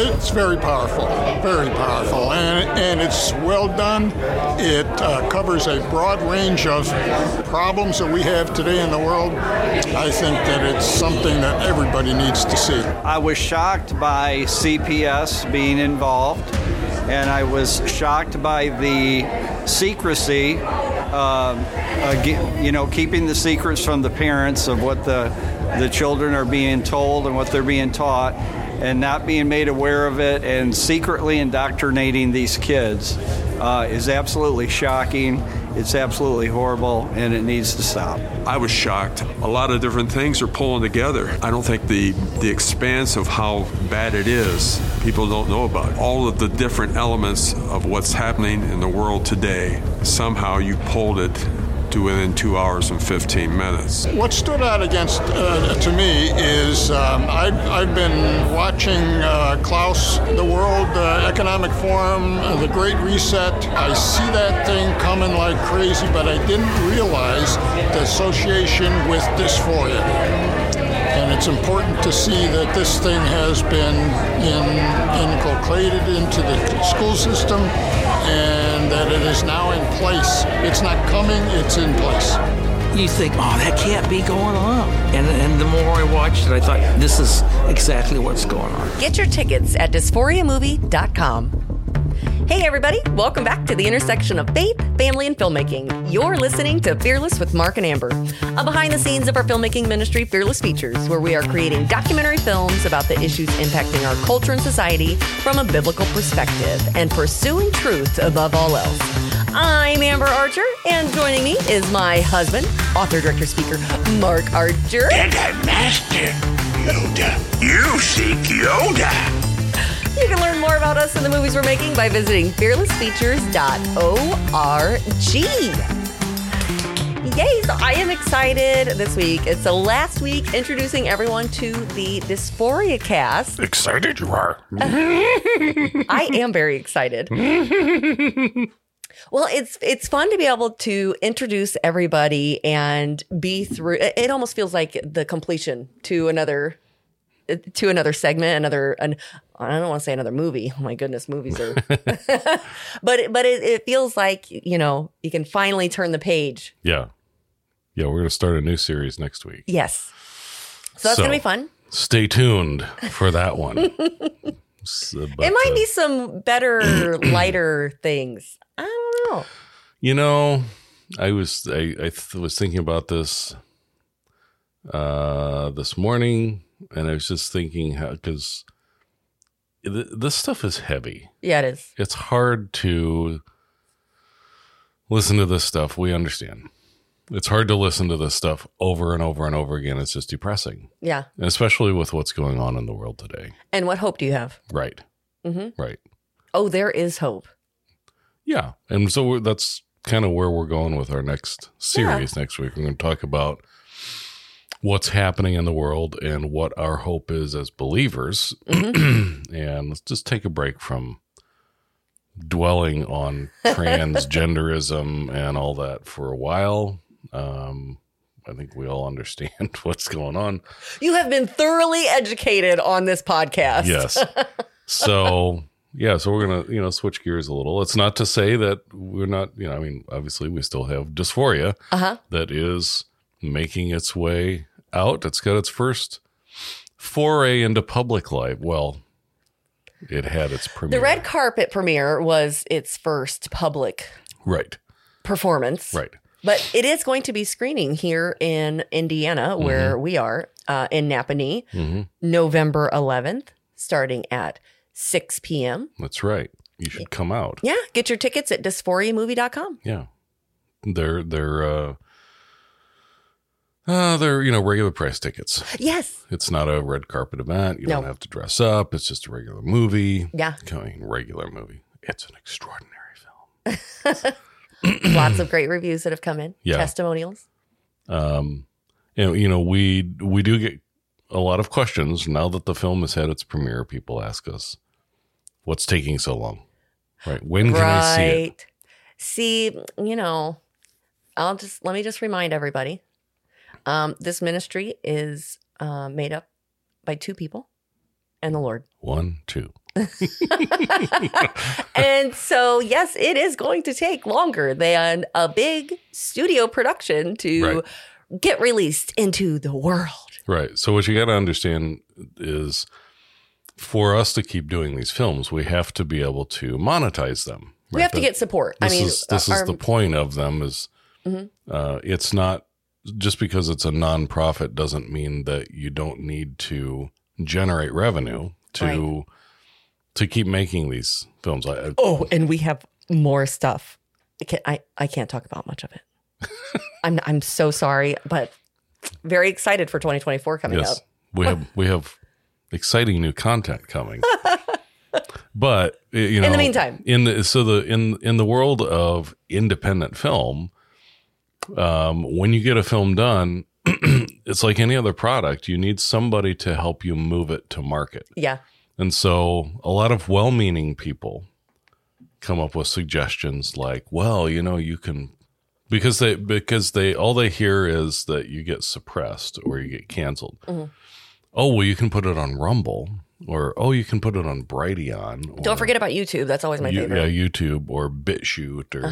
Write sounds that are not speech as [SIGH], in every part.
It's very powerful, very powerful, and, and it's well done. It uh, covers a broad range of problems that we have today in the world. I think that it's something that everybody needs to see. I was shocked by CPS being involved, and I was shocked by the secrecy, uh, you know, keeping the secrets from the parents of what the, the children are being told and what they're being taught and not being made aware of it and secretly indoctrinating these kids uh, is absolutely shocking. It's absolutely horrible and it needs to stop. I was shocked. A lot of different things are pulling together. I don't think the, the expanse of how bad it is, people don't know about. All of the different elements of what's happening in the world today, somehow you pulled it to within two hours and 15 minutes. What stood out against uh, to me is um, I've, I've, been watching uh, Klaus, the World uh, Economic Forum, uh, the Great Reset. I see that thing coming like crazy, but I didn't realize the association with dysphoria. And it's important to see that this thing has been in, inculcated into the school system and that it is now in place. It's not coming, it's in place. You think, oh, that can't be going on. And, and the more I watched it, I thought, this is exactly what's going on. Get your tickets at dysphoriamovie.com. Hey, everybody, welcome back to the intersection of faith, family, and filmmaking. You're listening to Fearless with Mark and Amber, a behind the scenes of our filmmaking ministry, Fearless Features, where we are creating documentary films about the issues impacting our culture and society from a biblical perspective and pursuing truth above all else. I'm Amber Archer, and joining me is my husband, author, director, speaker, Mark Archer. And a master, Yoda. You seek Yoda. You can learn more about us and the movies we're making by visiting fearlessfeatures.org. Yay, so I am excited this week. It's the last week introducing everyone to the Dysphoria cast. Excited you are. [LAUGHS] I am very excited. [LAUGHS] Well, it's it's fun to be able to introduce everybody and be through. It almost feels like the completion to another to another segment, another an, I don't want to say another movie. Oh my goodness, movies are. [LAUGHS] [LAUGHS] but but it, it, feels like you know you can finally turn the page. Yeah, yeah. We're gonna start a new series next week. Yes, so that's so, gonna be fun. Stay tuned for that one. [LAUGHS] so, it might uh, be some better, [CLEARS THROAT] lighter things. I don't know. You know, I was I, I th- was thinking about this uh this morning and I was just thinking how because this stuff is heavy. Yeah, it is. It's hard to listen to this stuff. We understand. It's hard to listen to this stuff over and over and over again. It's just depressing. Yeah. And especially with what's going on in the world today. And what hope do you have? Right. Mm-hmm. Right. Oh, there is hope. Yeah. And so that's kind of where we're going with our next series yeah. next week. We're going to talk about what's happening in the world and what our hope is as believers. Mm-hmm. [CLEARS THROAT] and let's just take a break from dwelling on transgenderism [LAUGHS] and all that for a while. Um, I think we all understand [LAUGHS] what's going on. You have been thoroughly educated on this podcast. Yes. [LAUGHS] So, yeah, so we're going to, you know, switch gears a little. It's not to say that we're not, you know, I mean, obviously we still have dysphoria uh-huh. that is making its way out. It's got its first foray into public life. Well, it had its premiere. The red carpet premiere was its first public right performance. Right. But it is going to be screening here in Indiana, where mm-hmm. we are uh, in Nappanee, mm-hmm. November 11th, starting at 6 p.m. That's right. You should come out. Yeah. Get your tickets at dysphoriamovie.com. Yeah. They're, they're, uh, uh, they're, you know, regular price tickets. Yes. It's not a red carpet event. You no. don't have to dress up. It's just a regular movie. Yeah. Coming regular movie. It's an extraordinary film. [LAUGHS] Lots of great reviews that have come in. Yeah. Testimonials. Um, and, you know, we, we do get a lot of questions now that the film has had its premiere. People ask us, what's taking so long? Right. When can right. I see it? See, you know, I'll just, let me just remind everybody um, this ministry is uh, made up by two people and the Lord. One, two. [LAUGHS] and so, yes, it is going to take longer than a big studio production to Right. get released into the world. Right. So what you got to understand is for us to keep doing these films, we have to be able to monetize them. We have to get support. This I mean, is this our- is the point of them is uh, it's not just because it's a nonprofit doesn't mean that you don't need to generate revenue to Right. to keep making these films. I, Oh, and we have more stuff. I can't, I, I can't talk about much of it. [LAUGHS] I'm I'm so sorry, but very excited for 2024 coming yes, up. we have [LAUGHS] we have exciting new content coming. [LAUGHS] but you know, In the meantime. in the so the in in the world of independent film, um, when you get a film done, [CLEARS THROAT] it's like any other product. You need somebody to help you move it to market. Yeah. And so a lot of well meaning people come up with suggestions like, well, you know, you can because they because they all they hear is that you get suppressed or you get canceled. Oh, well, you can put it on Rumble or oh, you can put it on Brighteon. Don't forget about YouTube. That's always my you- favorite. Uh-huh. yeah, YouTube or BitChute or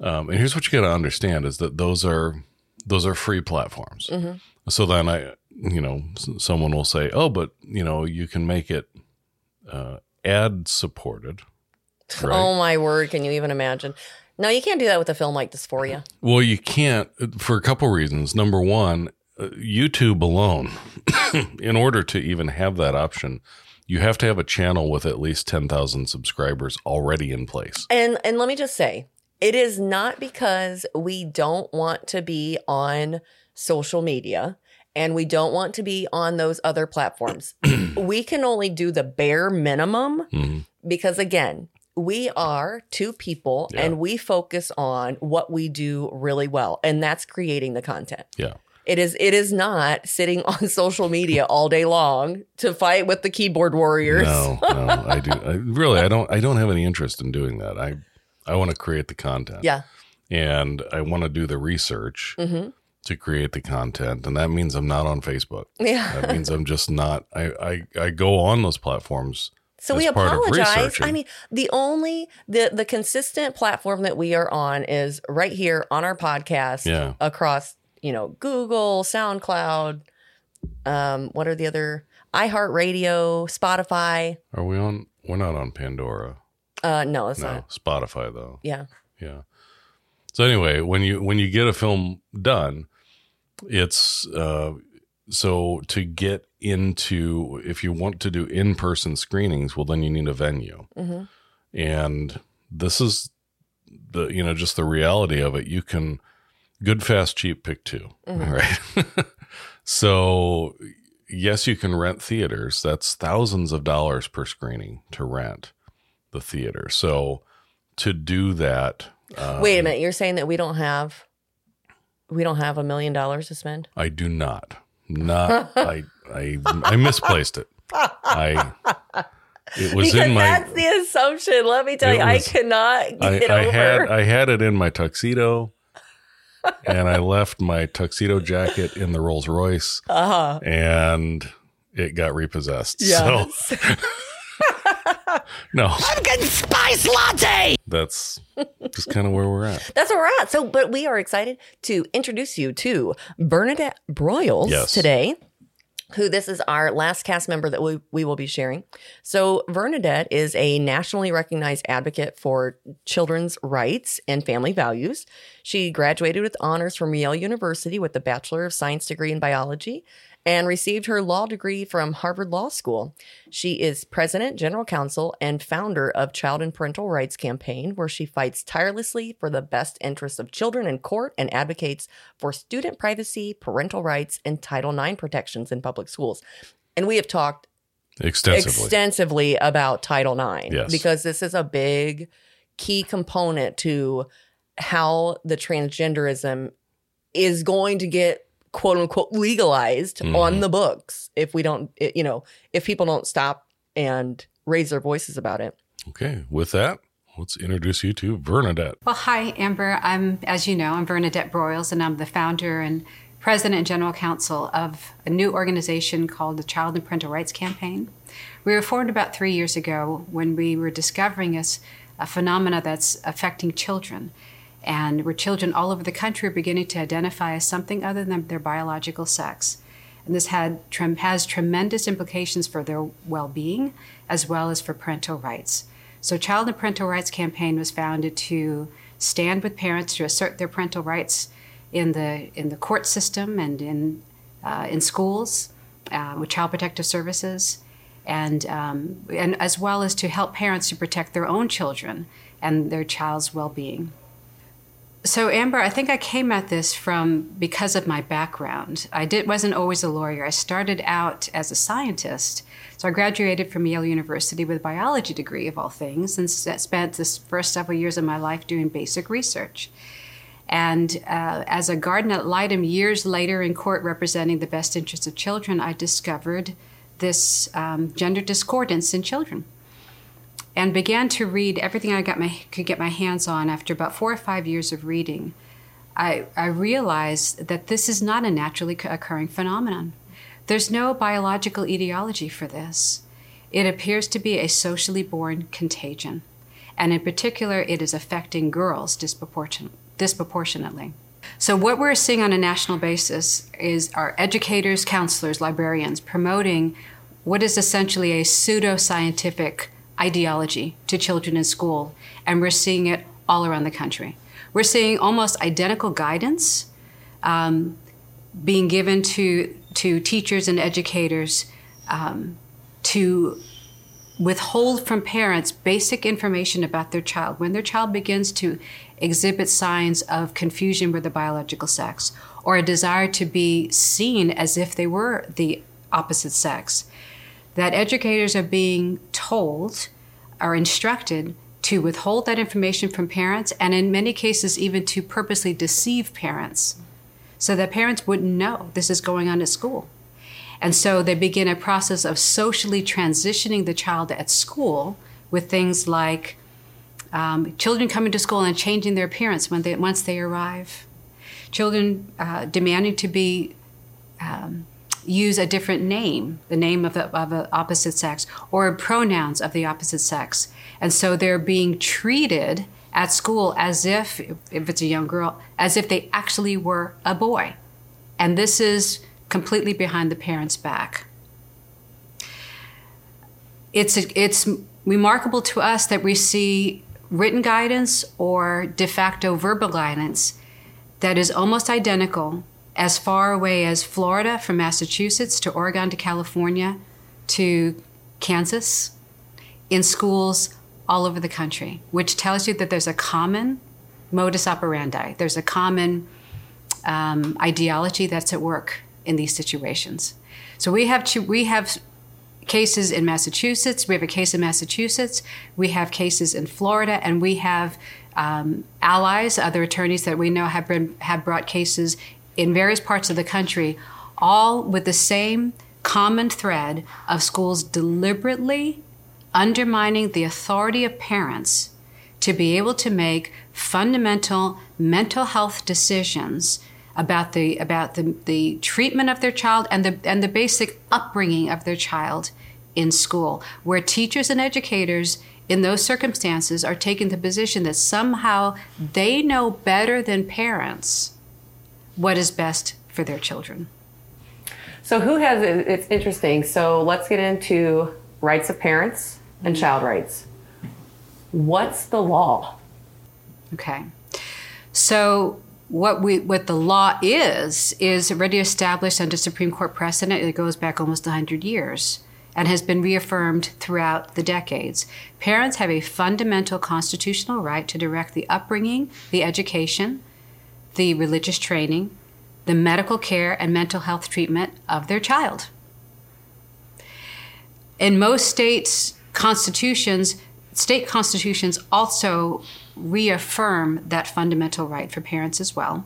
um, and here's what you got to understand is that those are those are free platforms. Mm-hmm. So then I, you know, someone will say, oh, but you know, you can make it uh, ad supported. [LAUGHS] Right. Oh my word! Can you even imagine? No, you can't do that with a film like Dysphoria. Well, you can't uh, for a couple reasons. Number one, uh, YouTube alone, [COUGHS] in order to even have that option, you have to have a channel with at least 10,000 subscribers already in place. And and let me just say, it is not because we don't want to be on social media and we don't want to be on those other platforms. [CLEARS THROAT] we can only do the bare minimum Mhm. because again, we are two people Yeah. and we focus on what we do really well and that's creating the content. Yeah. It is it is not sitting on [LAUGHS] social media all day long to fight with the keyboard warriors. No, no, I do. I, really, I don't. I don't have any interest in doing that. I, I want to create the content. Yeah. and I want to do the research Mhm. to create the content, and that means I'm not on Facebook. [LAUGHS] Yeah. That means I'm just not. I I, I go on those platforms. So we apologize. I mean, the only the the consistent platform that we are on is right here on our podcast Yeah. across, you know, Google, SoundCloud, um, what are the other iHeartRadio, Spotify. Are we on? We're not on Pandora. Uh no, it's No, not. Spotify though. Yeah. Yeah. So anyway, when you when you get a film done, it's uh, so to get into if you want to do in person screenings, well, then you need a venue, Mhm. and this is the you know just the reality of it. You can good, fast, cheap, pick 2 [LAUGHS] right? so yes, you can rent theaters. That's thousands of dollars per screening to rent the theater. So to do that. Uh, Wait a minute, you're saying that we don't have we don't have a million dollars to spend? I do not. Not I I I misplaced it. I it was because in my that's the assumption. Let me tell you, was- I cannot I, I over. had I had it in my tuxedo and I left my tuxedo jacket in the Rolls Royce uh-huh. and it got repossessed. Yes. So [LAUGHS] no, I'm getting spice latte! that's just kind of where we're at. That's where we're at. So, but we are excited to introduce you to Vernadette Broyles Yes. today. Who this is our last cast member that we, we will be sharing. So, Vernadette is a nationally recognized advocate for children's rights and family values. She graduated with honors from Yale University with a Bachelor of Science degree in biology and received her law degree from Harvard Law School. She is president, general counsel, and founder of Child and Parental Rights Campaign, where she fights tirelessly for the best interests of children in court and advocates for student privacy, parental rights, and Title IX protections in public schools. And we have talked Extensively. extensively about Title IX Yes. because this is a big key component to how the transgenderism is going to get quote unquote legalized Mhm. on the books if we don't it- you know if people don't stop and raise their voices about it okay, with that, let's introduce you to Vernadette. Well, hi, Amber. I'm, as you know, I'm Vernadette Broyles, and I'm the founder and president and general counsel of a new organization called the Child and Parental Rights Campaign. We were formed about three years ago when we were discovering this a phenomena that's affecting children. And where children all over the country are beginning to identify as something other than their biological sex. And this had, has tremendous implications for their well being as well as for parental rights. So, Child and Parental Rights Campaign was founded to stand with parents to assert their parental rights in the, in the court system and in, uh, in schools uh, with Child Protective Services, and, um, and as well as to help parents to protect their own children and their child's well being. So Amber, I think I came at this from because of my background. I did wasn't always a lawyer. I started out as a scientist. So I graduated from Yale University with a biology degree of all things and spent the first several years of my life doing basic research. And uh, as a guardian ad litem years later in court representing the best interests of children, I discovered this um, gender discordance in children and began to read everything I got my, could get my hands on after about four or five years of reading. I, I realized that this is not a naturally occurring phenomenon. There's no biological etiology for this. It appears to be a socially born contagion, and in particular, it is affecting girls disproportion- disproportionately. So, what we're seeing on a national basis is our educators, counselors, librarians promoting what is essentially a pseudo-scientific ideology to children in school, and we're seeing it all around the country. We're seeing almost identical guidance um, being given to to teachers and educators um, to withhold from parents basic information about their child when their child begins to exhibit signs of confusion with the biological sex or a desire to be seen as if they were the opposite sex that educators are being told are instructed to withhold that information from parents and in many cases even to purposely deceive parents so that parents wouldn't know this is going on at school. And so they begin a process of socially transitioning the child at school with things like um, children coming to school and changing their appearance when they, once they arrive, children uh, demanding to be um, use a different name, the name of the of opposite sex, or pronouns of the opposite sex. And so they're being treated at school as if, if it's a young girl, as if they actually were a boy. And this is completely behind the parents' back. It's, it's remarkable to us that we see written guidance or de facto verbal guidance that is almost identical as far away as Florida from Massachusetts to Oregon to California to Kansas in schools all over the country, which tells you that there's a common modus operandi, there's a common um, ideology that's at work in these situations. So we have we have cases in Massachusetts, we have a case in Massachusetts, we have cases in Florida, and we have um, allies, other attorneys that we know have been have brought cases in various parts of the country, all with the same common thread of schools deliberately undermining the authority of parents to be able to make fundamental mental health decisions about the about the, the treatment of their child and the and the basic upbringing of their child in school, where teachers and educators in those circumstances are taking the position that somehow they know better than parents what is best for their children. So, who has? It's interesting. So, let's get into rights of parents and mm-hmm. child rights. What's the law? Okay. So, what we what the law is is already established under Supreme Court precedent. It goes back almost 100 years and has been reaffirmed throughout the decades. Parents have a fundamental constitutional right to direct the upbringing, the education, the religious training, the medical care and mental health treatment of their child. In most states' constitutions, state constitutions also reaffirm that fundamental right for parents as well.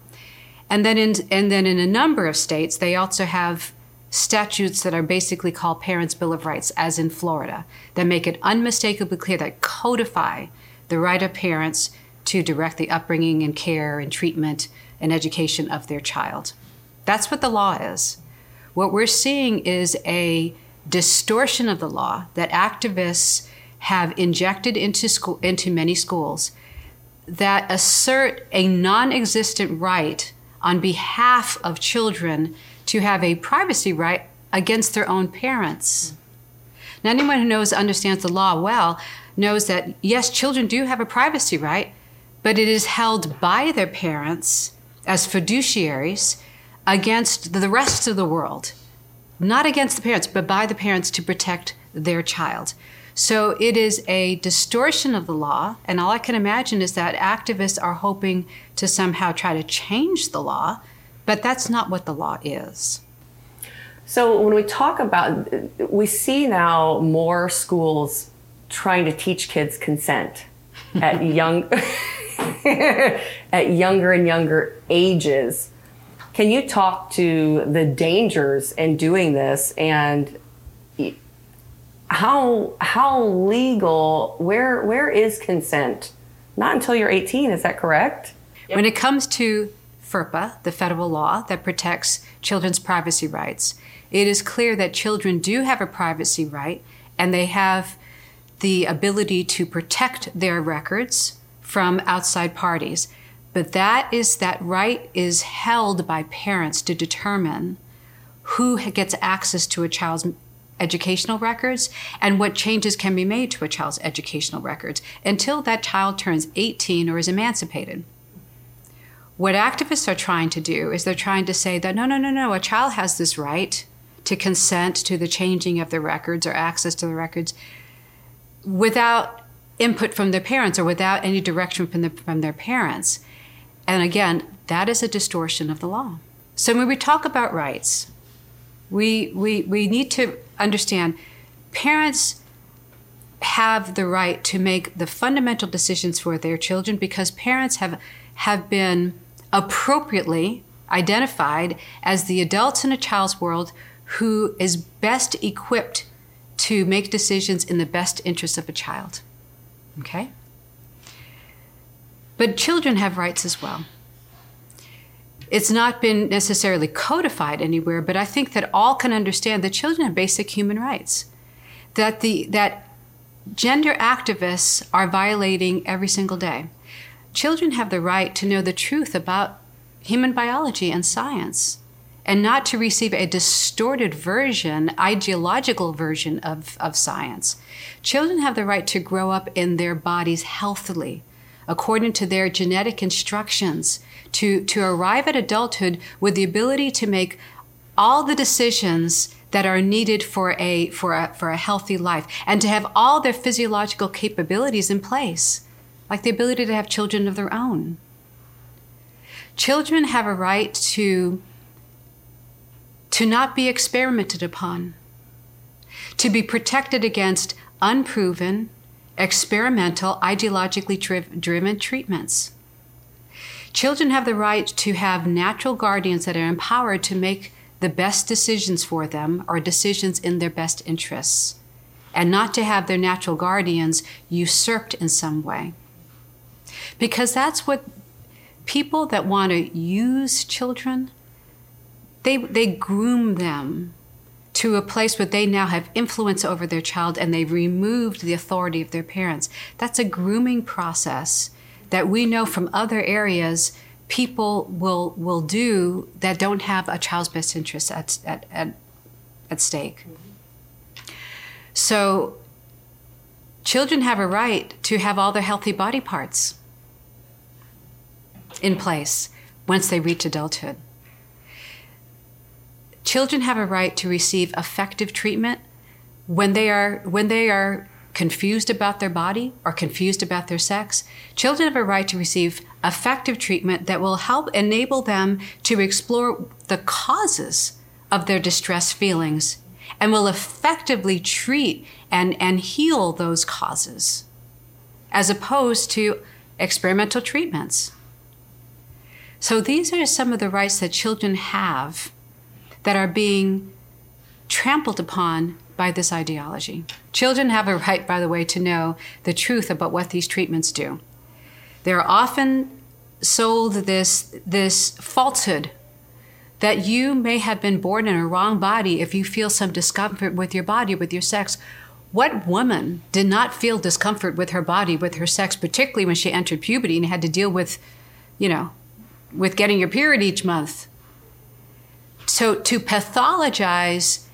And then in, and then in a number of states, they also have statutes that are basically called Parents' Bill of Rights, as in Florida, that make it unmistakably clear that codify the right of parents to direct the upbringing and care and treatment and education of their child. That's what the law is. What we're seeing is a distortion of the law that activists have injected into school into many schools that assert a non-existent right on behalf of children to have a privacy right against their own parents. Now, anyone who knows understands the law well knows that yes, children do have a privacy right, but it is held by their parents as fiduciaries against the rest of the world, not against the parents, but by the parents to protect their child. So it is a distortion of the law, and all I can imagine is that activists are hoping to somehow try to change the law, but that's not what the law is. So when we talk about, we see now more schools trying to teach kids consent at [LAUGHS] young, at younger and younger ages. Can you talk to the dangers in doing this and how how legal where where is consent? Not until you're 18, is that correct? When it comes to FERPA, the federal law that protects children's privacy rights, it is clear that children do have a privacy right and they have the ability to protect their records from outside parties. But that is that right is held by parents to determine who gets access to a child's educational records and what changes can be made to a child's educational records until that child turns 18 or is emancipated. What activists are trying to do is they're trying to say that no, no, no, no, a child has this right to consent to the changing of their records or access to the records without input from their parents or without any direction from, the, from their parents. And again, that is a distortion of the law. So when we talk about rights, we, we, we need to understand parents have the right to make the fundamental decisions for their children because parents have, have been appropriately identified as the adults in a child's world who is best equipped to make decisions in the best interest of a child. Okay? But children have rights as well. It's not been necessarily codified anywhere, but I think that all can understand that children have basic human rights. That the that gender activists are violating every single day. Children have the right to know the truth about human biology and science and not to receive a distorted version, ideological version of, of science. Children have the right to grow up in their bodies healthily, according to their genetic instructions, to, to arrive at adulthood with the ability to make all the decisions that are needed for a, for a, for a healthy life, and to have all their physiological capabilities in place, like the ability to have children of their own. Children have a right to to not be experimented upon, to be protected against unproven, experimental, ideologically driven treatments. Children have the right to have natural guardians that are empowered to make the best decisions for them or decisions in their best interests, and not to have their natural guardians usurped in some way. Because that's what people that want to use children they, they groom them to a place where they now have influence over their child and they've removed the authority of their parents. That's a grooming process that we know from other areas people will will do that don't have a child's best interest at, at, at, at stake. So children have a right to have all their healthy body parts in place once they reach adulthood. Children have a right to receive effective treatment when they are when they are confused about their body or confused about their sex. Children have a right to receive effective treatment that will help enable them to explore the causes of their distress feelings and will effectively treat and, and heal those causes as opposed to experimental treatments. So these are some of the rights that children have that are being trampled upon by this ideology. Children have a right, by the way, to know the truth about what these treatments do. They're often sold this, this falsehood that you may have been born in a wrong body if you feel some discomfort with your body, with your sex. What woman did not feel discomfort with her body, with her sex, particularly when she entered puberty and had to deal with, you know, with getting your period each month? So to pathologize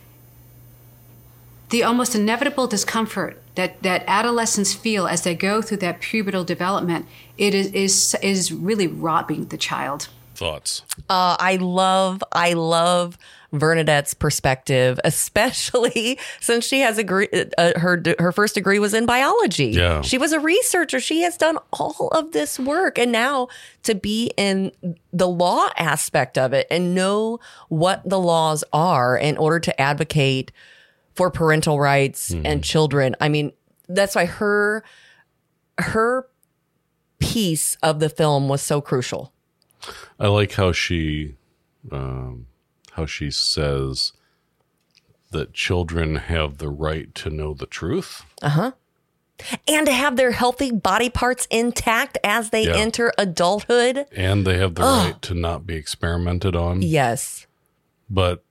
the almost inevitable discomfort that, that adolescents feel as they go through that pubertal development, it is, is, is really robbing the child. Thoughts? Uh, I love, I love Vernadette's perspective, [LAUGHS] especially since she has agree, uh, her her first degree was in biology. Yeah. she was a researcher. She has done all of this work, and now to be in the law aspect of it and know what the laws are in order to advocate for parental rights and children. I mean, that's why her her piece of the film was so crucial. I like how she, um, how she says that children have the right to know the truth. Uh huh. And to have their healthy body parts intact as they Yeah. enter adulthood. and they have the right to not be experimented on. Yes. But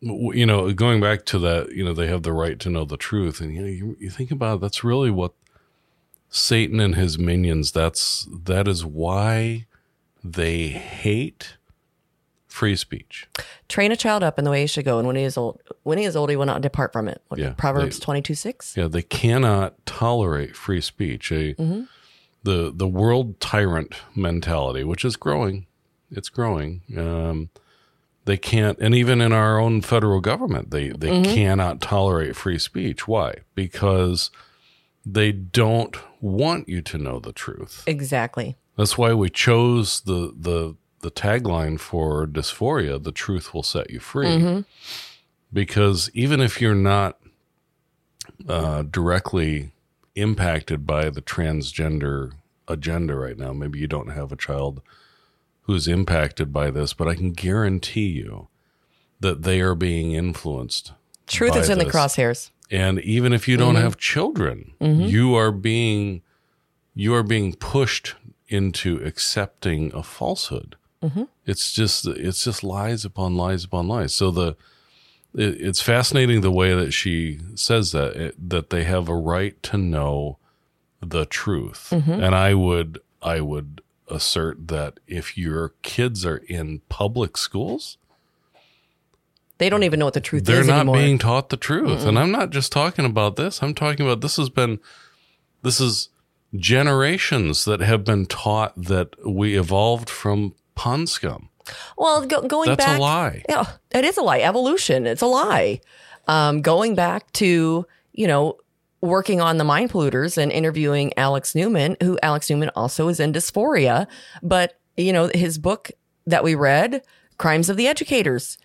you know, going back to that, you know, they have the right to know the truth, and you know, you, you think about it, that's really what Satan and his minions. That's that is why they hate free speech. Train a child up in the way he should go, and when he is old, when he is old, he will not depart from it. What, Yeah, Proverbs twenty two six. Yeah, they cannot tolerate free speech. A, The the world tyrant mentality, which is growing, it's growing. Um, they can't, and even in our own federal government, they they cannot tolerate free speech. Why? Because they don't want you to know the truth. Exactly. That's why we chose the the the tagline for dysphoria: "The truth will set you free." Mm-hmm. Because even if you're not uh, directly impacted by the transgender agenda right now, maybe you don't have a child who's impacted by this, but I can guarantee you that they are being influenced. Truth is in the crosshairs. And even if you don't mm-hmm. have children, mm-hmm. you are being you are being pushed into accepting a falsehood. Mm-hmm. It's just it's just lies upon lies upon lies. So the it, it's fascinating the way that she says that it, that they have a right to know the truth. Mm-hmm. And I would I would assert that if your kids are in public schools, They don't even know what the truth is. they're not anymore. being taught the truth and i'm not just talking about this i'm talking about this has been this is generations that have been taught that we evolved from pond scum well, go, going That's a back, lie. Yeah, it is a lie. Evolution, it's a lie. Um, going back to you know working on the mind polluters and interviewing Alex Newman, who Alex Newman also is in dysphoria, but you know his book that we read, Crimes of the Educators,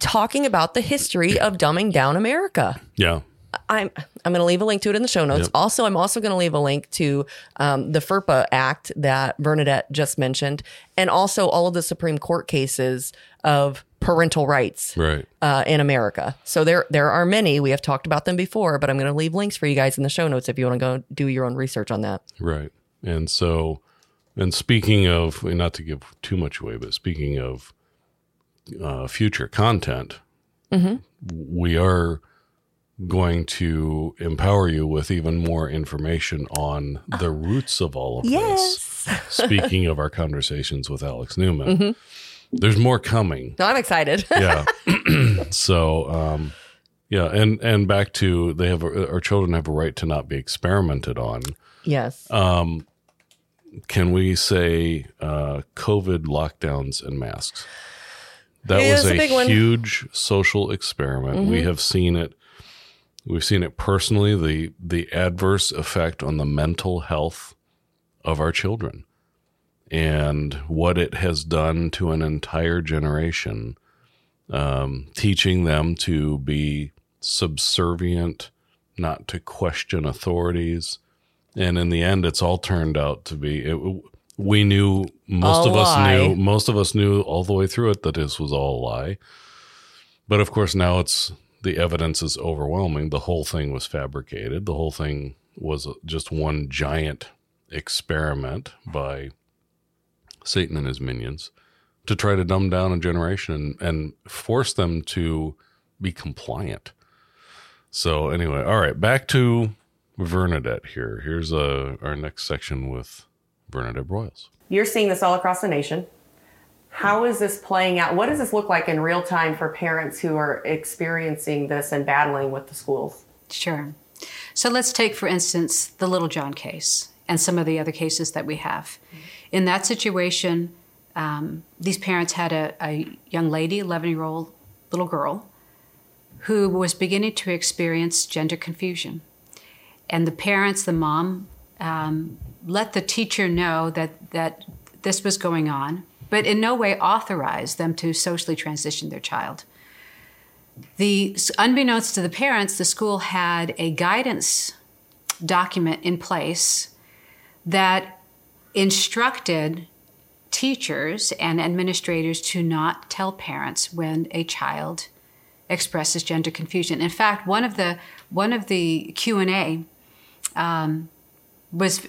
talking about the history of dumbing down America. yeah I'm I'm going to leave a link to it in the show notes. Yep. Also, I'm also going to leave a link to um, the FERPA Act that Vernadette just mentioned, and also all of the Supreme Court cases of parental rights right uh, in America. So there there are many. We have talked about them before, but I'm going to leave links for you guys in the show notes if you want to go do your own research on that. right and so and speaking of not to give too much away but speaking of uh, future content we are going to empower you with even more information on the roots of all of Yes. this. [LAUGHS] Speaking of our conversations with Alex Newman, there's more coming. No, I'm excited. [LAUGHS] Yeah. [CLEARS THROAT] so, um, yeah, and and back to they have a, our children have a right to not be experimented on. yes. Can we say uh, COVID lockdowns and masks? That Yeah, was a a, big one. huge social experiment. We have seen it. We've seen it personally. The the adverse effect on the mental health of our children, and what it has done to an entire generation, um, teaching them to be subservient, not to question authorities, and in the end, it's all turned out to be. It, we knew most A of us knew most of us knew all the way through it that this was all a lie. But of course, now it's the evidence is overwhelming. The whole thing was fabricated. The whole thing was just one giant experiment by Satan and his minions to try to dumb down a generation and, and force them to be compliant. So anyway, all right, back to Vernadette here. Here's uh, our next section with Vernadette Broyles. You're seeing this all across the nation. How is this playing out? What does this look like in real time for parents who are experiencing this and battling with the schools? Sure. So let's take, for instance, the Littlejohn case and some of the other cases that we have. In that situation, um, these parents had a, a young lady, 11 year old little girl, who was beginning to experience gender confusion. And the parents, the mom, um, let the teacher know that, that this was going on but in no way authorized them to socially transition their child. The unbeknownst to the parents, the school had a guidance document in place that instructed teachers and administrators to not tell parents when a child expresses gender confusion. In fact, one of the one of the Q and A um, was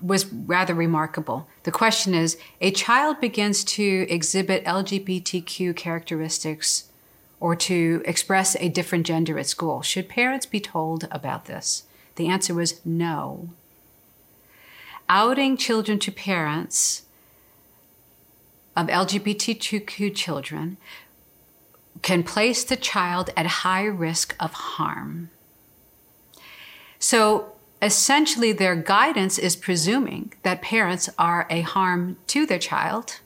was rather remarkable. The question is a child begins to exhibit LGBTQ characteristics or to express a different gender at school. Should parents be told about this? The answer was no. Outing children to parents of LGBTQ children can place the child at high risk of harm. So, essentially their guidance is presuming that parents are a harm to their child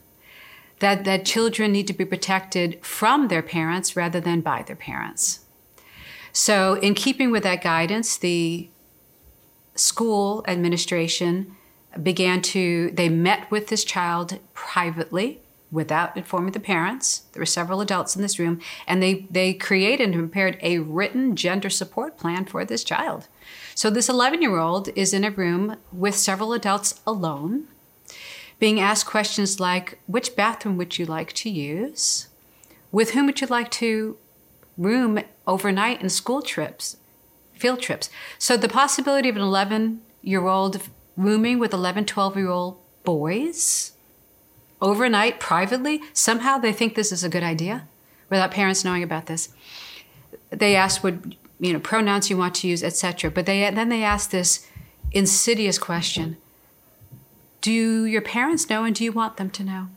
that, that children need to be protected from their parents rather than by their parents so in keeping with that guidance the school administration began to they met with this child privately without informing the parents. There were several adults in this room, and they, they created and prepared a written gender support plan for this child. So this 11 year old is in a room with several adults alone, being asked questions like Which bathroom would you like to use? With whom would you like to room overnight in school trips, field trips? So the possibility of an 11 year old rooming with 11, 12 year old boys overnight privately, somehow they think this is a good idea without parents knowing about this. They ask what you know pronouns you want to use, etc. But they then they ask this insidious question: Do your parents know, and do you want them to know?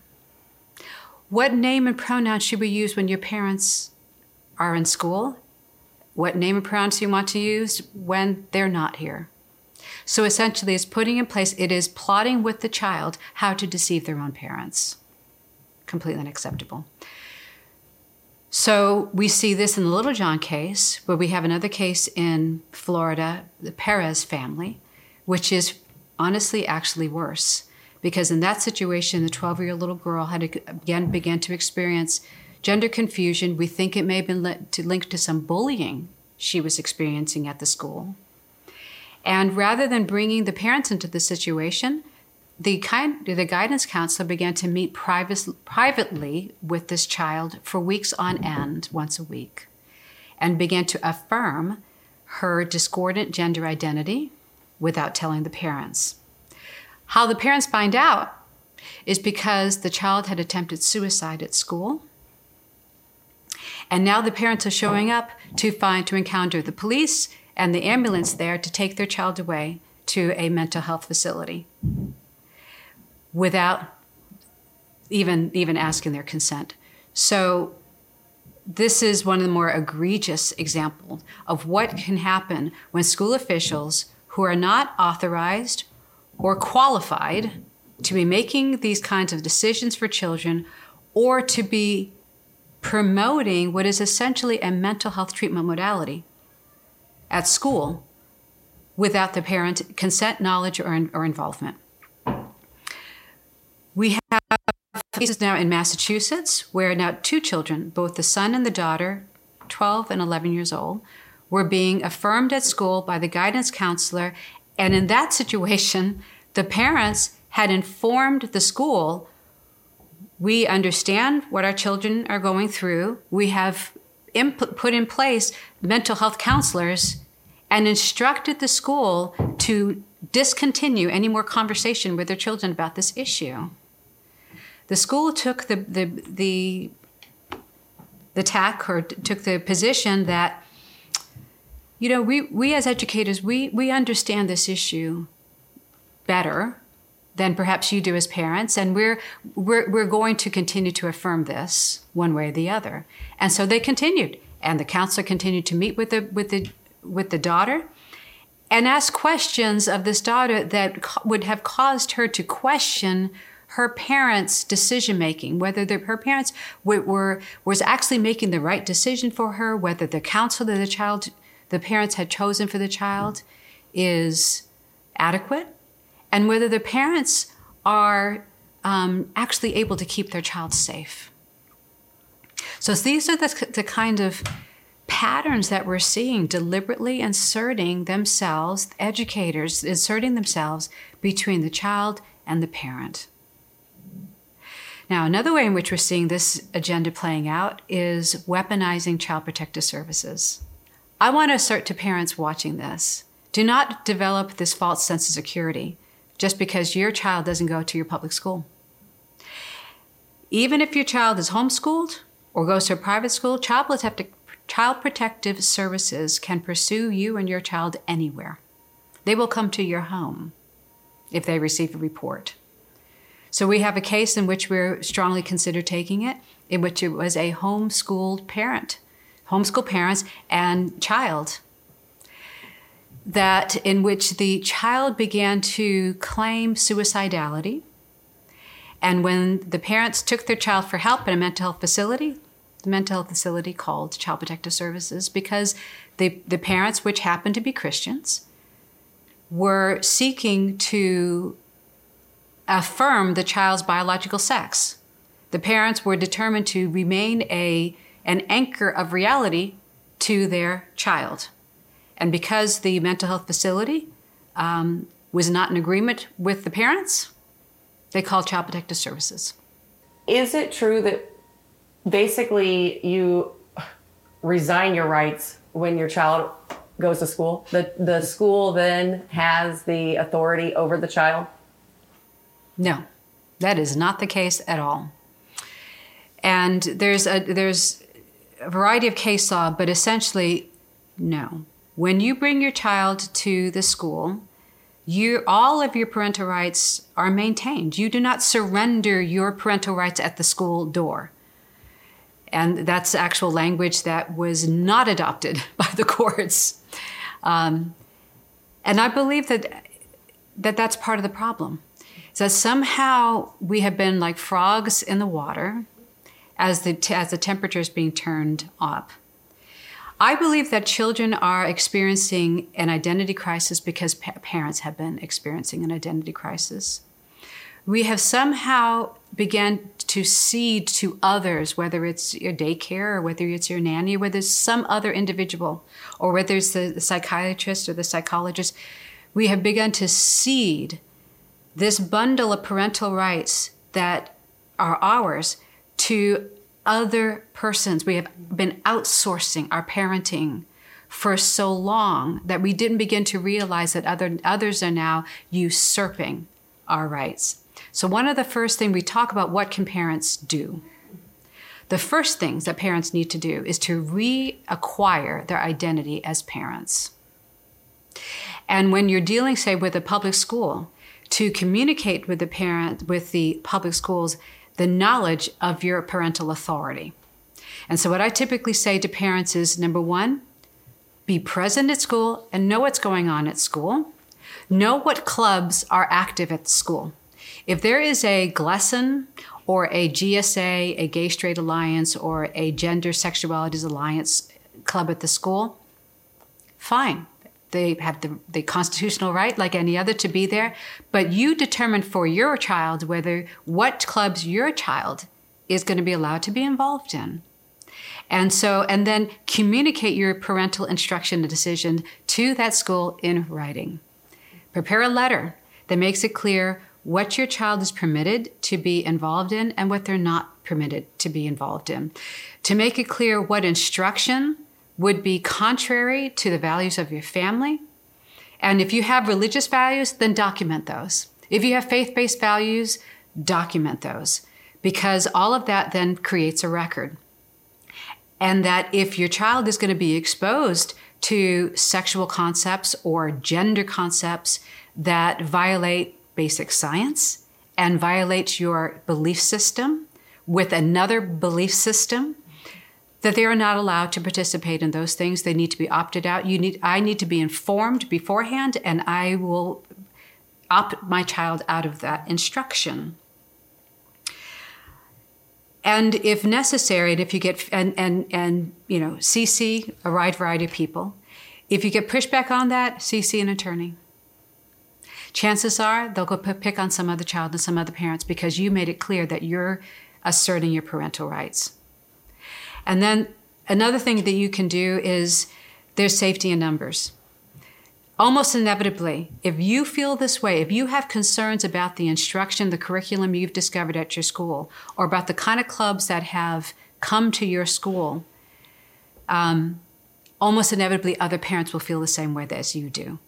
What name and pronoun should we use when your parents are in school? What name and pronouns do you want to use when they're not here? So essentially, it's putting in place, it is plotting with the child how to deceive their own parents. Completely unacceptable. So we see this in the Littlejohn case, where we have another case in Florida, the Perez family, which is honestly actually worse. Because in that situation, the 12 year old little girl had again began to experience gender confusion. We think it may have been linked to some bullying she was experiencing at the school. And rather than bringing the parents into the situation, the, kind, the guidance counselor began to meet private, privately with this child for weeks on end, once a week, and began to affirm her discordant gender identity without telling the parents. How the parents find out is because the child had attempted suicide at school. And now the parents are showing up to find to encounter the police and the ambulance there to take their child away to a mental health facility without even even asking their consent. So this is one of the more egregious examples of what can happen when school officials who are not authorized or qualified to be making these kinds of decisions for children or to be promoting what is essentially a mental health treatment modality at school without the parent consent, knowledge, or, or involvement. We have cases now in Massachusetts where now two children, both the son and the daughter, 12 and 11 years old, were being affirmed at school by the guidance counselor. And in that situation, the parents had informed the school we understand what our children are going through. We have put in place mental health counselors and instructed the school to discontinue any more conversation with their children about this issue. The school took the the the the tack or t- took the position that you know we we as educators we we understand this issue better than perhaps you do as parents and we're we're we're going to continue to affirm this one way or the other. And so they continued and the counselor continued to meet with the with the with the daughter and ask questions of this daughter that ca- would have caused her to question her parents' decision making, whether the, her parents were, were was actually making the right decision for her, whether the counsel that the child, the parents had chosen for the child, is adequate, and whether the parents are um, actually able to keep their child safe. So these are the, the kind of patterns that we're seeing deliberately inserting themselves, educators inserting themselves between the child and the parent. Now, another way in which we're seeing this agenda playing out is weaponizing child protective services. I want to assert to parents watching this do not develop this false sense of security just because your child doesn't go to your public school. Even if your child is homeschooled or goes to a private school, child protective, child protective services can pursue you and your child anywhere. They will come to your home if they receive a report. So we have a case in which we're strongly consider taking it, in which it was a homeschooled parent, homeschool parents and child, that in which the child began to claim suicidality. And when the parents took their child for help in a mental health facility, the mental health facility called Child Protective Services because the, the parents, which happened to be Christians, were seeking to affirm the child's biological sex. The parents were determined to remain a, an anchor of reality to their child. And because the mental health facility um, was not in agreement with the parents, they called Child Protective Services. Is it true that basically you resign your rights when your child goes to school? The, the school then has the authority over the child? No, that is not the case at all. And there's a there's a variety of case law, but essentially, no. When you bring your child to the school, you all of your parental rights are maintained. You do not surrender your parental rights at the school door. And that's actual language that was not adopted [LAUGHS] by the courts. Um, and I believe that, that that's part of the problem. So somehow we have been like frogs in the water as the, as the temperature is being turned up. I believe that children are experiencing an identity crisis because pa- parents have been experiencing an identity crisis. We have somehow began to cede to others, whether it's your daycare or whether it's your nanny, whether it's some other individual, or whether it's the, the psychiatrist or the psychologist, we have begun to cede this bundle of parental rights that are ours to other persons. We have been outsourcing our parenting for so long that we didn't begin to realize that other, others are now usurping our rights. So one of the first things we talk about what can parents do? The first things that parents need to do is to reacquire their identity as parents. And when you're dealing, say, with a public school, to communicate with the parent, with the public schools, the knowledge of your parental authority. And so, what I typically say to parents is number one, be present at school and know what's going on at school. Know what clubs are active at school. If there is a GLSEN or a GSA, a Gay Straight Alliance, or a Gender Sexualities Alliance club at the school, fine. They have the, the constitutional right, like any other, to be there. But you determine for your child whether what clubs your child is going to be allowed to be involved in. And so, and then communicate your parental instruction and decision to that school in writing. Prepare a letter that makes it clear what your child is permitted to be involved in and what they're not permitted to be involved in. To make it clear what instruction would be contrary to the values of your family. And if you have religious values, then document those. If you have faith based values, document those. because all of that then creates a record. And that if your child is going to be exposed to sexual concepts or gender concepts that violate basic science and violate your belief system with another belief system, that they are not allowed to participate in those things. They need to be opted out. You need I need to be informed beforehand and I will opt my child out of that instruction. And if necessary, and if you get and and and you know, CC a wide variety of people. If you get pushback on that, CC an attorney. Chances are they'll go pick on some other child and some other parents because you made it clear that you're asserting your parental rights. And then another thing that you can do is there's safety in numbers. Almost inevitably, if you feel this way, if you have concerns about the instruction, the curriculum you've discovered at your school, or about the kind of clubs that have come to your school, um, almost inevitably other parents will feel the same way as you do.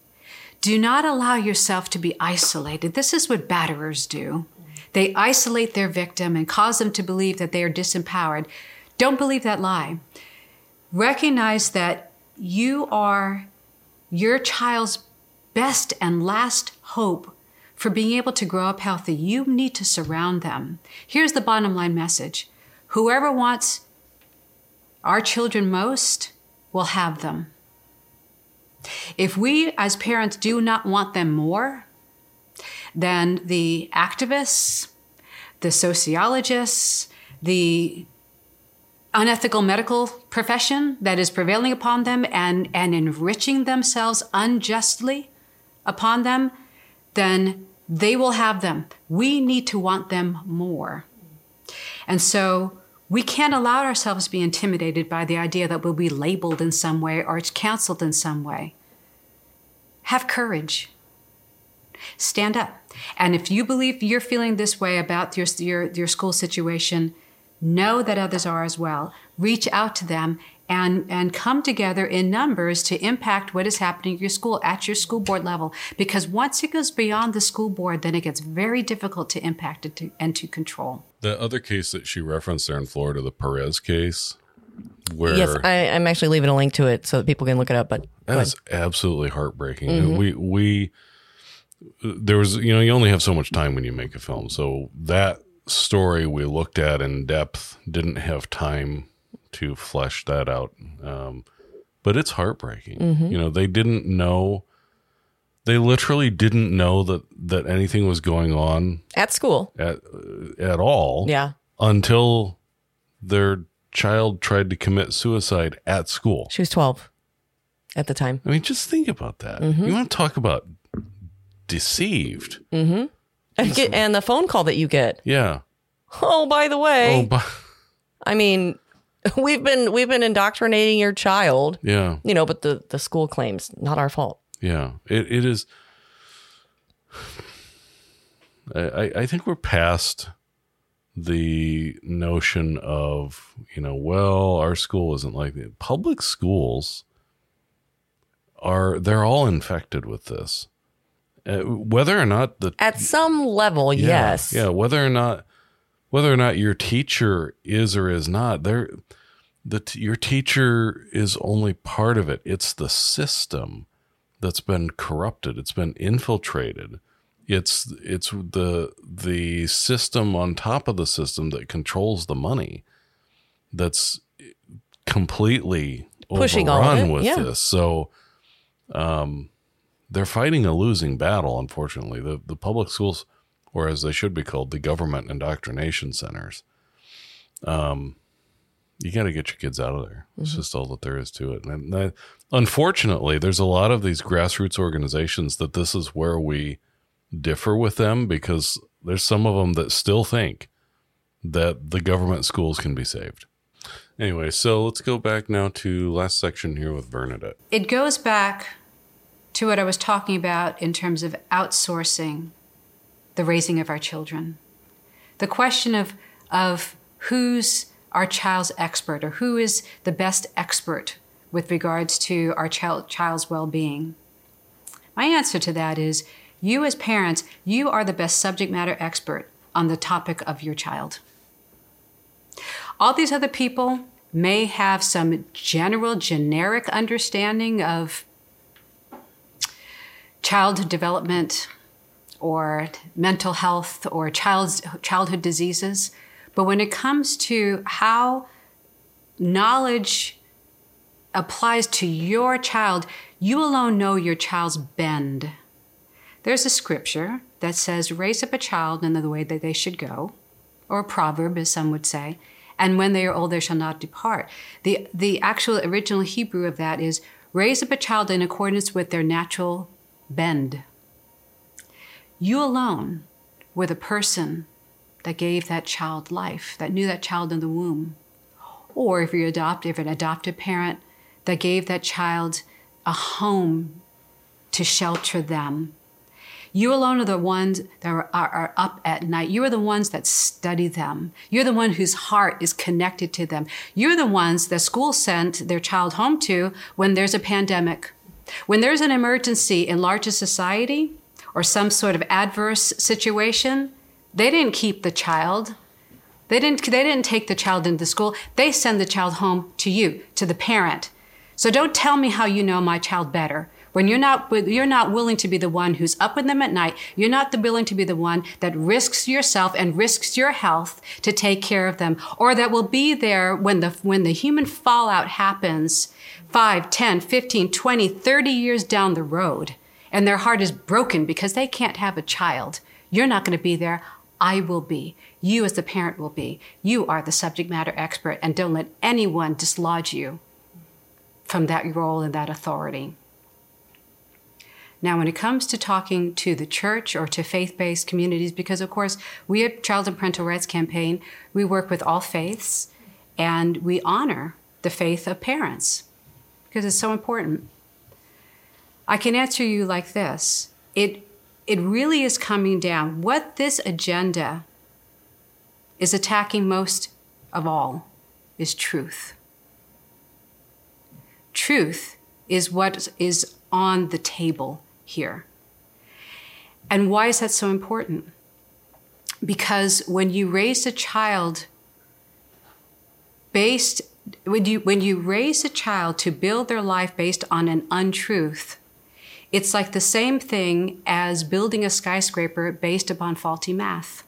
Do not allow yourself to be isolated. This is what batterers do. They isolate their victim and cause them to believe that they are disempowered. Don't believe that lie. Recognize that you are your child's best and last hope for being able to grow up healthy, you need to surround them. Here's the bottom line message whoever wants our children most will have them. If we as parents do not want them more, then the activists, the sociologists, the unethical medical profession that is prevailing upon them and, and enriching themselves unjustly upon them, then they will have them. We need to want them more. And so we can't allow ourselves to be intimidated by the idea that we'll be labeled in some way or it's canceled in some way. Have courage. Stand up. And if you believe you're feeling this way about your, your, your school situation, know that others are as well. Reach out to them and, and come together in numbers to impact what is happening at your school at your school board level. Because once it goes beyond the school board, then it gets very difficult to impact it to, and to control. The other case that she referenced there in Florida, the Perez case, where Yes, I, I'm actually leaving a link to it so that people can look it up. But That's absolutely heartbreaking. Mm-hmm. We we there was you know you only have so much time when you make a film. So that story we looked at in depth didn't have time to flesh that out. Um, but it's heartbreaking. Mm-hmm. You know, they didn't know. They literally didn't know that that anything was going on at school. at at all Yeah. until their child tried to commit suicide at school. She was 12 at the time. I mean, just think about that. Mm-hmm. You want to talk about deceived? And, get, and the phone call that you get. Yeah. Oh, by the way, Oh, but I mean, [LAUGHS] we've been we've been indoctrinating your child, yeah, you know, but the the school claims not our fault. yeah. It it is. [SIGHS] I I- I think we're past the notion of you know well our school isn't like that. Public schools are they're all infected with this. Uh, whether or not the At some level, Yeah, yes. Yeah, whether or not whether or not your teacher is or is not, there the t- your teacher is only part of it. It's the system that's been corrupted. It's been infiltrated. It's it's the the system on top of the system that controls the money. That's completely Pushing overrun it, with yeah. this. So um, they're fighting a losing battle, unfortunately. The the public schools, or as they should be called, the government indoctrination centers. Um, you got to get your kids out of there. It's Mm-hmm. just all that there is to it. And that, unfortunately, there's a lot of these grassroots organizations that this is where we differ with them because there's some of them that still think that the government schools can be saved. Anyway, so let's go back now to last section here with Vernadette. It goes back to what I was talking about in terms of outsourcing the raising of our children. The question of, of who's our child's expert or who is the best expert with regards to our child, child's well being. My answer to that is you, as parents, you are the best subject matter expert on the topic of your child. All these other people may have some general, generic understanding of childhood development or mental health or child's, childhood diseases. But when it comes to how knowledge applies to your child, you alone know your child's bend. There's a scripture that says, Raise up a child in the way that they should go, or a proverb, as some would say, and when they are old, they shall not depart. The, the actual original Hebrew of that is, Raise up a child in accordance with their natural bend. You alone were the person that gave that child life, that knew that child in the womb. Or if you're adopt, if an adopted parent that gave that child a home to shelter them. You alone are the ones that are, are, are, up at night. You are the ones that study them. You're the one whose heart is connected to them. You're the ones that school sent their child home to when there's a pandemic. When there's an emergency in larger society or some sort of adverse situation, they didn't keep the child. They didn't, they didn't take the child into school. They send the child home to you, to the parent. So don't tell me how you know my child better. When you're not, you're not willing to be the one who's up with them at night, you're not the willing to be the one that risks yourself and risks your health to take care of them, or that will be there when the, when the human fallout happens 5, 10, 15, 20, 30 years down the road, and their heart is broken because they can't have a child. You're not going to be there. I will be. You, as the parent, will be. You are the subject matter expert, and don't let anyone dislodge you from that role and that authority. Now, when it comes to talking to the church or to faith based communities, because of course, we at Child and Parental Rights Campaign, we work with all faiths and we honor the faith of parents because it's so important. I can answer you like this it, it really is coming down. What this agenda is attacking most of all is truth. Truth is what is on the table here. And why is that so important? Because when you raise a child based when you when you raise a child to build their life based on an untruth, it's like the same thing as building a skyscraper based upon faulty math.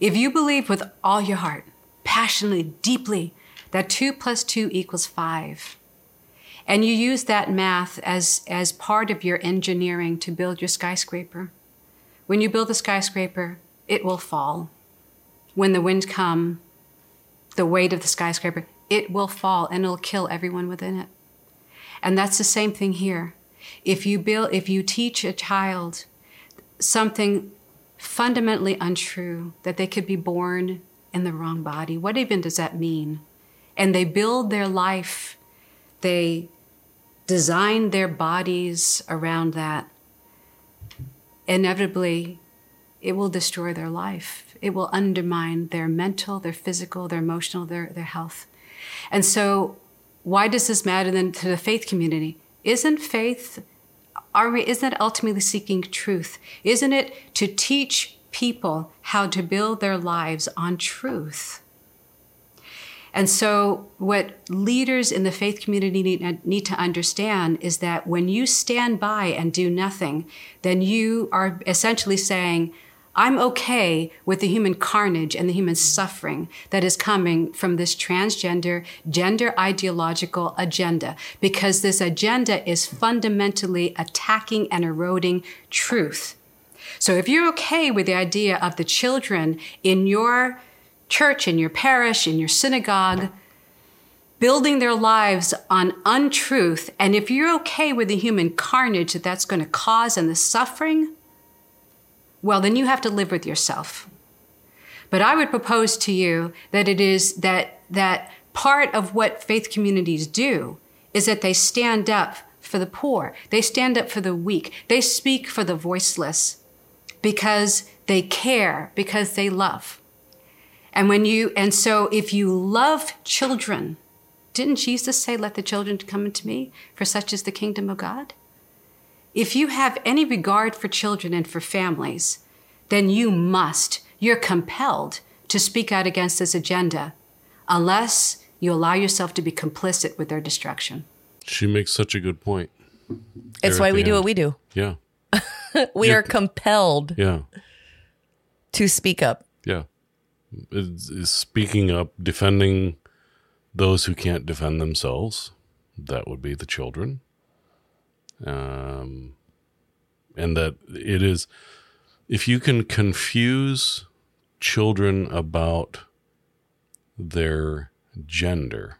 If you believe with all your heart, passionately, deeply, that 2 plus 2 equals 5, and you use that math as, as part of your engineering to build your skyscraper. When you build a skyscraper, it will fall. When the wind come, the weight of the skyscraper, it will fall and it'll kill everyone within it. And that's the same thing here. If you build if you teach a child something fundamentally untrue, that they could be born in the wrong body, what even does that mean? And they build their life, they design their bodies around that, inevitably it will destroy their life. It will undermine their mental, their physical, their emotional, their, their health. And so, why does this matter then to the faith community? Isn't faith, are we, isn't it ultimately seeking truth? Isn't it to teach people how to build their lives on truth? And so, what leaders in the faith community need, need, to understand is that when you stand by and do nothing, then you are essentially saying, I'm okay with the human carnage and the human suffering that is coming from this transgender, gender ideological agenda, because this agenda is fundamentally attacking and eroding truth. So, if you're okay with the idea of the children in your church, in your parish, in your synagogue, building their lives on untruth. And if you're okay with the human carnage that that's going to cause and the suffering, well, then you have to live with yourself. But I would propose to you that it is that, that part of what faith communities do is that they stand up for the poor. They stand up for the weak. They speak for the voiceless because they care, because they love. And when you, and so if you love children, didn't Jesus say, let the children come unto me, for such is the kingdom of God? If you have any regard for children and for families, then you must, you're compelled to speak out against this agenda unless you allow yourself to be complicit with their destruction. She makes such a good point. It's why we the do what we do. Yeah. [LAUGHS] We You're- are compelled Yeah. to speak up. Yeah. It's, it's speaking up, defending those who can't defend themselves. That would be the children. Um, and that it is, if you can confuse children about their gender,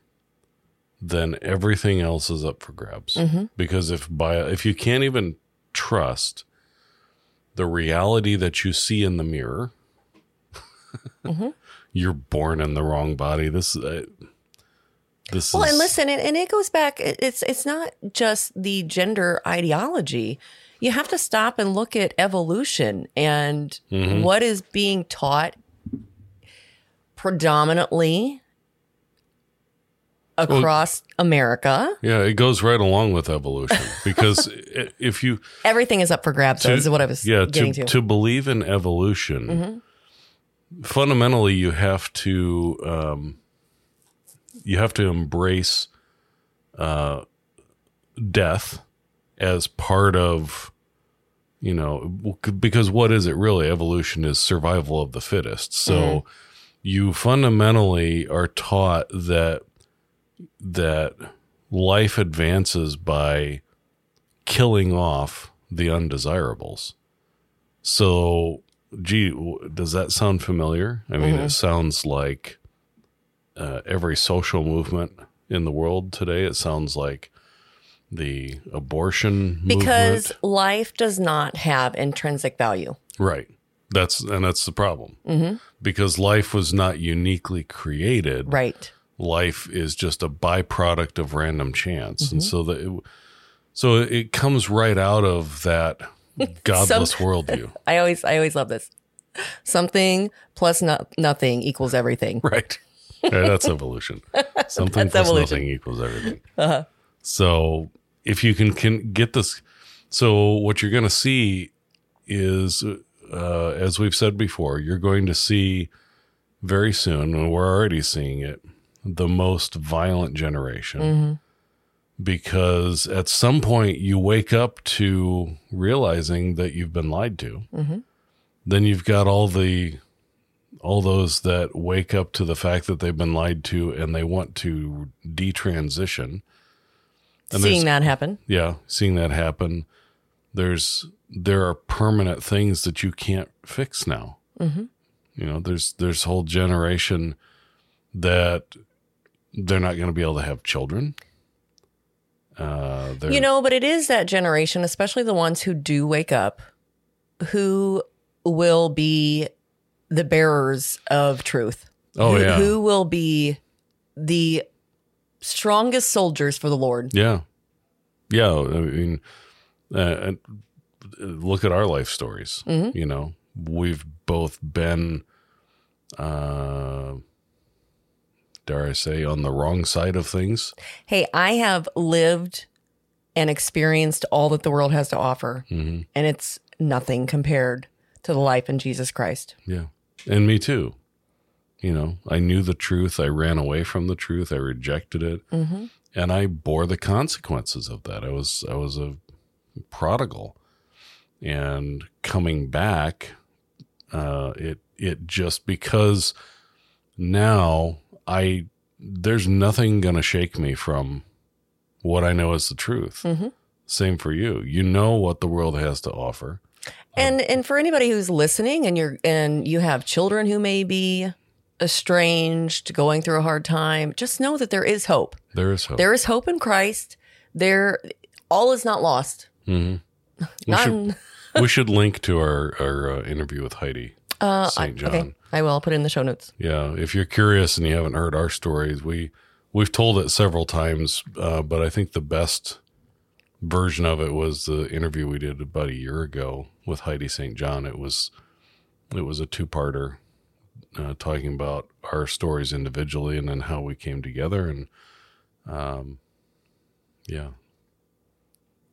then everything else is up for grabs. Because if by if you can't even trust the reality that you see in the mirror, [LAUGHS] you're born in the wrong body. This uh, this Well, is and listen, and, and it goes back. It's it's not just the gender ideology. You have to stop and look at evolution and Mm-hmm. what is being taught predominantly across America. yeah, it goes right along with evolution [LAUGHS] because if you Everything is up for grabs. though, is what I was yeah getting to, to. to believe in evolution fundamentally you have to um, you have to embrace uh, death as part of you know because what is it really? Evolution is survival of the fittest. So you fundamentally are taught that that life advances by killing off the undesirables. So gee does that sound familiar? I mean it sounds like uh, every social movement in the world today it sounds like the abortion movement because movement. life does not have intrinsic value. Right. That's and that's the problem. Mm-hmm. Because life was not uniquely created. Right. Life is just a byproduct of random chance, Mm-hmm. and so that it, so it comes right out of that [LAUGHS] godless worldview. [LAUGHS] I always I always love this. Something plus no, nothing equals everything. [LAUGHS] Right. [LAUGHS] That's evolution. [LAUGHS] Something That's plus evolution. nothing equals everything. Uh-huh. So if you can, can get this, so what you're going to see is, uh, as we've said before, you're going to see very soon, and we're already seeing it, the most violent generation. Mm-hmm. Because at some point you wake up to realizing that you've been lied to. Mm-hmm. Then you've got all the all those that wake up to the fact that they've been lied to and they want to detransition. And Seeing that happen. Yeah, seeing that happen. There's there are permanent things that you can't fix now. Mm-hmm. You know, there's there's whole generation that they're not going to be able to have children. Uh, You know, but it is that generation, especially the ones who do wake up, who will be the bearers of truth. Oh, who, yeah. Who will be the strongest soldiers for the Lord. Yeah. Yeah. I mean, uh, look at our life stories. You know, we've both been, uh, dare I say, on the wrong side of things. Hey, I have lived and experienced all that the world has to offer, Mm-hmm. and it's nothing compared to the life in Jesus Christ. Yeah. And me too. You know, I knew the truth. I ran away from the truth. I rejected it. And I bore the consequences of that. I was, I was a prodigal and coming back, uh, it, it just because now I, there's nothing going to shake me from what I know is the truth. Same for you. You know what the world has to offer. And and for anybody who's listening and you're and you have children who may be estranged, going through a hard time, just know that there is hope. There is hope. There is hope in Christ. There all is not lost. [LAUGHS] we Not should, in- we [LAUGHS] should link to our our uh, interview with Heidi St. John. Okay. I will I'll put it in the show notes. Yeah, if you're curious and you haven't heard our stories, we we've told it several times, uh, but I think the best version of it was the interview we did about a year ago with Heidi St. John. It was it was a two parter uh, talking about our stories individually and then how we came together and um, yeah.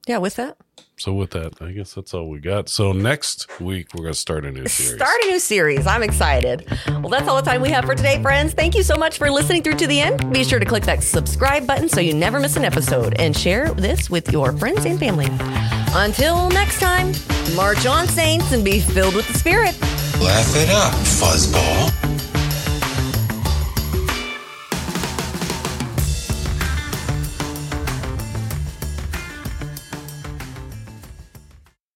Yeah, with that. So with that, I guess that's all we got. So next week we're gonna start a new series. Start a new series. I'm excited. Well, that's all the time we have for today, friends. Thank you so much for listening through to the end. Be sure to click that subscribe button so you never miss an episode and share this with your friends and family. Until next time, march on, Saints, and be filled with the Spirit. Laugh it up, fuzzball.